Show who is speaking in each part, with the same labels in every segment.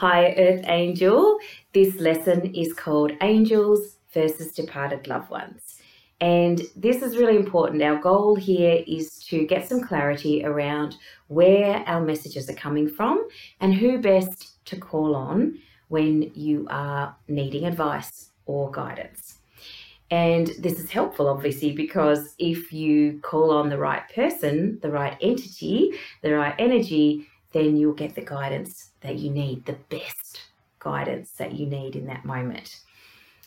Speaker 1: Hi, Earth Angel. This lesson is called Angels versus Departed Loved Ones. And this is really important. Our goal here is to get some clarity around where our messages are coming from and who best to call on when you are needing advice or guidance. And this is helpful, obviously, because if you call on the right person, the right entity, the right energy, then you'll get the guidance that you need, the best guidance that you need in that moment.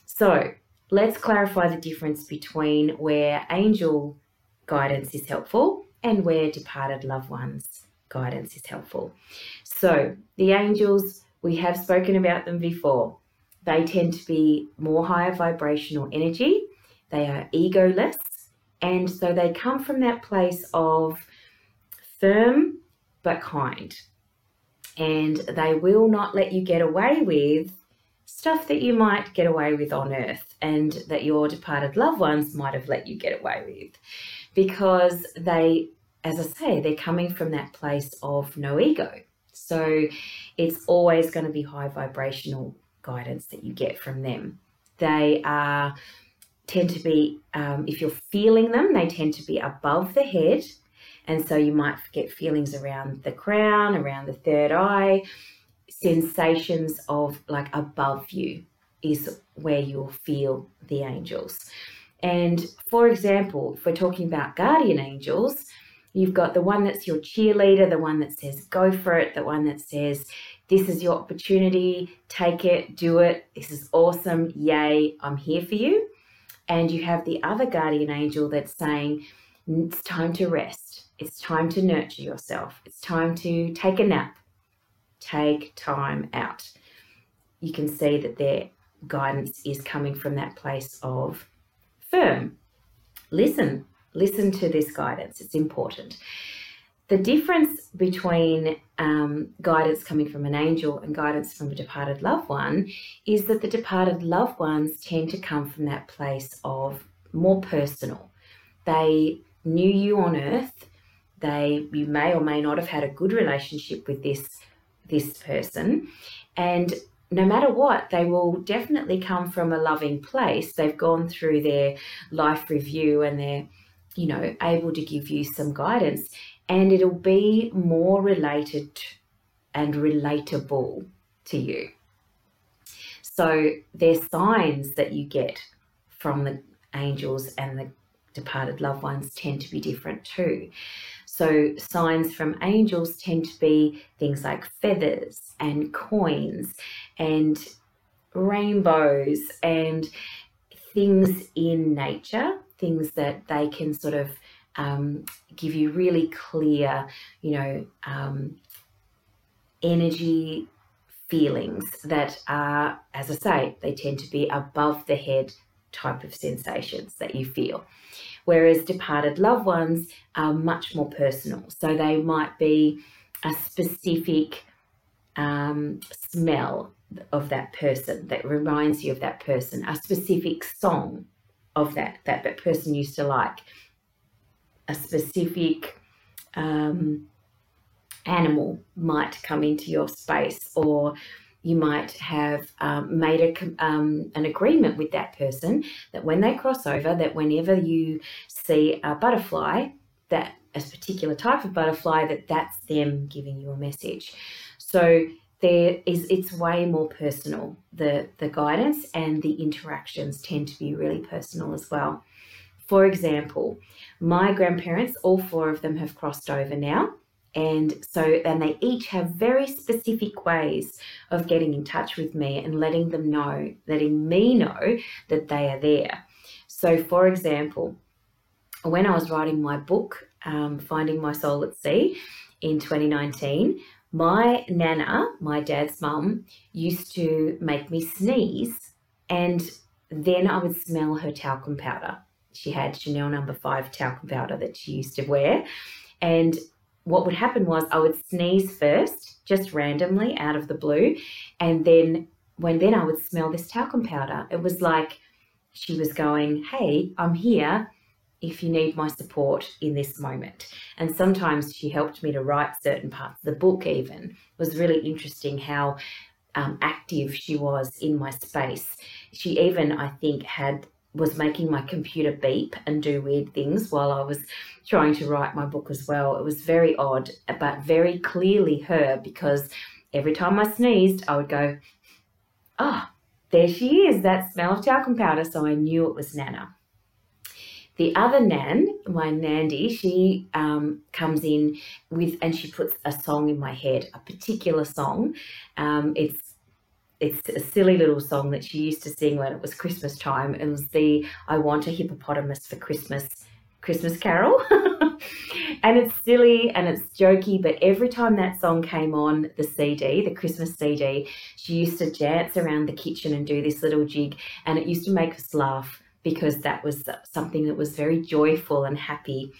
Speaker 1: So let's clarify the difference between where angel guidance is helpful and where departed loved ones guidance is helpful. So the angels, we have spoken about them before. They tend to be more higher vibrational energy. They are egoless. And so they come from that place of firm but kind. And they will not let you get away with stuff that you might get away with on earth and that your departed loved ones might have let you get away with because they, as I say, they're coming from that place of no ego. So it's always going to be high vibrational guidance that you get from them. They are tend to be, um, if you're feeling them, they tend to be above the head and so you might get feelings around the crown, around the third eye, sensations of like above you is where you'll feel the angels. And for example, if we're talking about guardian angels, you've got the one that's your cheerleader, the one that says go for it, the one that says this is your opportunity, take it, do it, this is awesome, yay, I'm here for you. And you have the other guardian angel that's saying it's time to rest it's time to nurture yourself. It's time to take a nap. Take time out. You can see that their guidance is coming from that place of firm. Listen, listen to this guidance. It's important. The difference between um, guidance coming from an angel and guidance from a departed loved one is that the departed loved ones tend to come from that place of more personal. They knew you on earth they you may or may not have had a good relationship with this this person. And no matter what they will definitely come from a loving place. They've gone through their life review and they're you know able to give you some guidance. And it'll be more related and relatable to you. So there's signs that you get from the angels and the departed loved ones tend to be different too. So, signs from angels tend to be things like feathers and coins and rainbows and things in nature, things that they can sort of um, give you really clear, you know, um, energy feelings that are, as I say, they tend to be above the head type of sensations that you feel. Whereas departed loved ones are much more personal. So they might be a specific um, smell of that person that reminds you of that person, a specific song of that that that person used to like, a specific um, animal might come into your space, or you might have um, made a, um, an agreement with that person that when they cross over, that whenever you see a butterfly, that a particular type of butterfly, that that's them giving you a message. So there is it's way more personal. The the guidance and the interactions tend to be really personal as well. For example, my grandparents, all four of them have crossed over now. And so, and they each have very specific ways of getting in touch with me and letting them know, letting me know that they are there. So, for example, when I was writing my book, um, Finding My Soul at Sea, in 2019, my nana, my dad's mum, used to make me sneeze, and then I would smell her talcum powder. She had Chanel number five talcum powder that she used to wear. And what would happen was I would sneeze first, just randomly out of the blue, and then when then I would smell this talcum powder. It was like she was going, "Hey, I'm here if you need my support in this moment." And sometimes she helped me to write certain parts of the book. Even was really interesting how um, active she was in my space. She even, I think, had was making my computer beep and do weird things while I was trying to write my book as well. It was very odd, but very clearly her because every time I sneezed, I would go, ah, oh, there she is, that smell of talcum powder. So I knew it was Nana. The other Nan, my Nandi, she um, comes in with and she puts a song in my head, a particular song. Um, it's it's a silly little song that she used to sing when it was Christmas time. It was the I Want a Hippopotamus for Christmas Christmas carol. and it's silly and it's jokey, but every time that song came on the CD, the Christmas CD, she used to dance around the kitchen and do this little jig, and it used to make us laugh because that was something that was very joyful and happy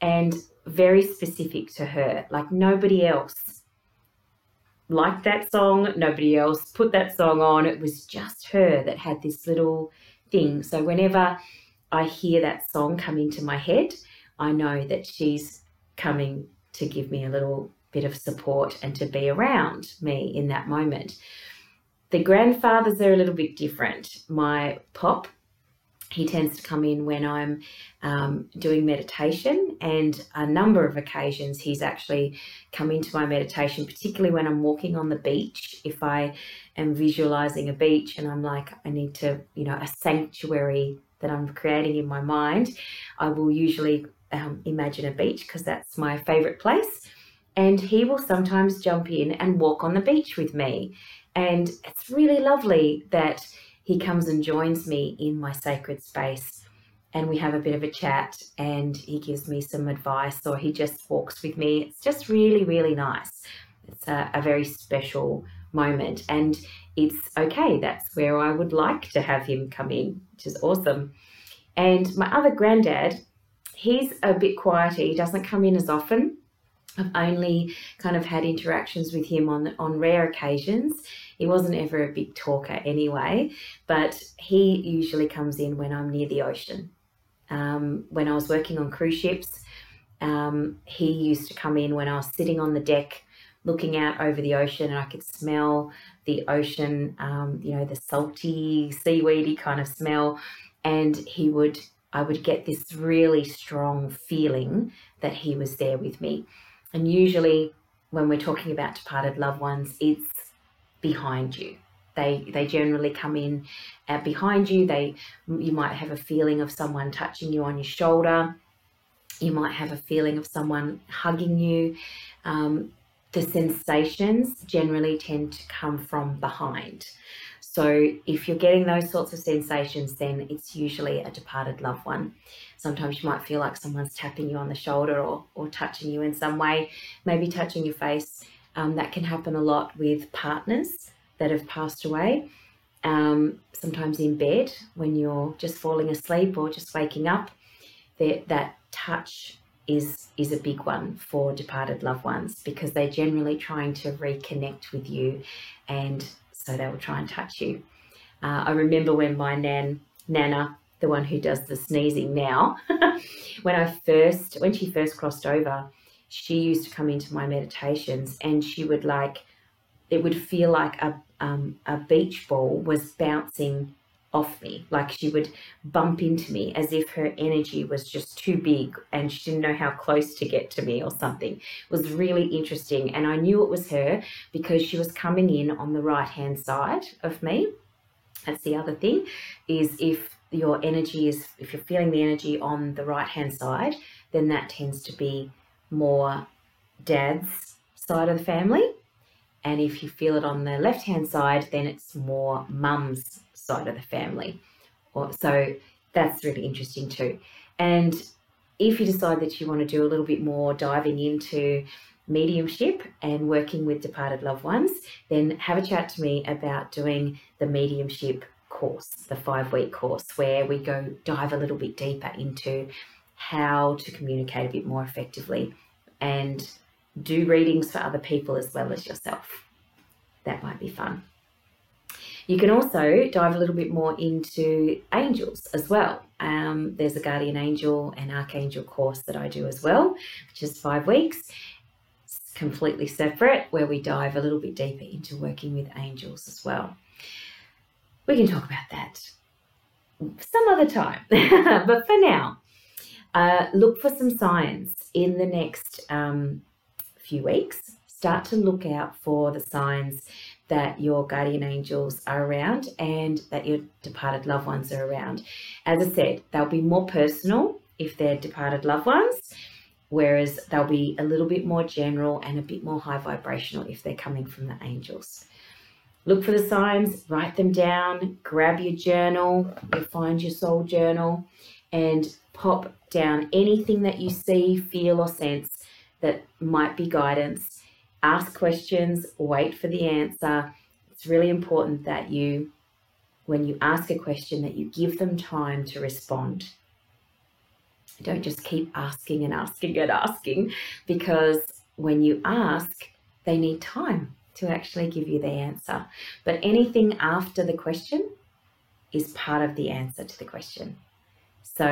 Speaker 1: and very specific to her. Like nobody else liked that song, nobody else put that song on. It was just her that had this little thing. So whenever I hear that song come into my head, I know that she's coming to give me a little bit of support and to be around me in that moment. The grandfathers are a little bit different. My pop he tends to come in when I'm um, doing meditation, and a number of occasions he's actually come into my meditation, particularly when I'm walking on the beach. If I am visualizing a beach and I'm like, I need to, you know, a sanctuary that I'm creating in my mind, I will usually um, imagine a beach because that's my favorite place. And he will sometimes jump in and walk on the beach with me. And it's really lovely that he comes and joins me in my sacred space and we have a bit of a chat and he gives me some advice or he just walks with me. It's just really, really nice. It's a, a very special moment and it's okay. That's where I would like to have him come in, which is awesome. And my other granddad, he's a bit quieter. He doesn't come in as often. I've only kind of had interactions with him on on rare occasions. He wasn't ever a big talker anyway, but he usually comes in when I'm near the ocean. Um, when I was working on cruise ships, um, he used to come in when I was sitting on the deck looking out over the ocean and I could smell the ocean, um, you know, the salty, seaweedy kind of smell. And he would, I would get this really strong feeling that he was there with me. And usually, when we're talking about departed loved ones, it's behind you. They, they generally come in uh, behind you. They you might have a feeling of someone touching you on your shoulder. You might have a feeling of someone hugging you. Um, the sensations generally tend to come from behind. So if you're getting those sorts of sensations, then it's usually a departed loved one. Sometimes you might feel like someone's tapping you on the shoulder or, or touching you in some way, maybe touching your face. Um, that can happen a lot with partners that have passed away. Um, sometimes in bed when you're just falling asleep or just waking up, that, that touch is is a big one for departed loved ones because they're generally trying to reconnect with you, and so they will try and touch you. Uh, I remember when my nan Nana the one who does the sneezing now, when I first, when she first crossed over, she used to come into my meditations and she would like, it would feel like a, um, a beach ball was bouncing off me. Like she would bump into me as if her energy was just too big and she didn't know how close to get to me or something. It was really interesting. And I knew it was her because she was coming in on the right hand side of me. That's the other thing, is if your energy is, if you're feeling the energy on the right hand side, then that tends to be more dad's side of the family. And if you feel it on the left hand side, then it's more mum's side of the family. So that's really interesting too. And if you decide that you want to do a little bit more diving into mediumship and working with departed loved ones, then have a chat to me about doing the mediumship course, the five week course, where we go dive a little bit deeper into how to communicate a bit more effectively and do readings for other people as well as yourself. That might be fun. You can also dive a little bit more into angels as well. Um, there's a guardian angel and archangel course that I do as well, which is five weeks It's completely separate where we dive a little bit deeper into working with angels as well. We can talk about that some other time. but for now, uh, look for some signs in the next um, few weeks. Start to look out for the signs that your guardian angels are around and that your departed loved ones are around. As I said, they'll be more personal if they're departed loved ones, whereas they'll be a little bit more general and a bit more high vibrational if they're coming from the angels. Look for the signs, write them down, grab your journal, find your soul journal, and pop down anything that you see, feel, or sense that might be guidance. Ask questions, wait for the answer. It's really important that you, when you ask a question, that you give them time to respond. Don't just keep asking and asking and asking because when you ask, they need time to actually give you the answer. But anything after the question is part of the answer to the question. So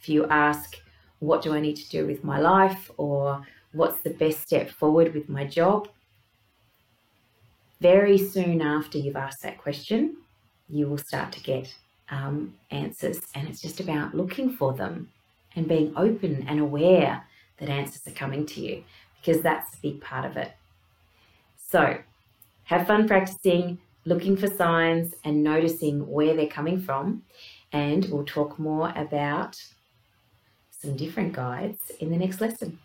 Speaker 1: if you ask, what do I need to do with my life? Or what's the best step forward with my job? Very soon after you've asked that question, you will start to get um, answers. And it's just about looking for them and being open and aware that answers are coming to you because that's a big part of it. So have fun practicing, looking for signs and noticing where they're coming from. And we'll talk more about some different guides in the next lesson.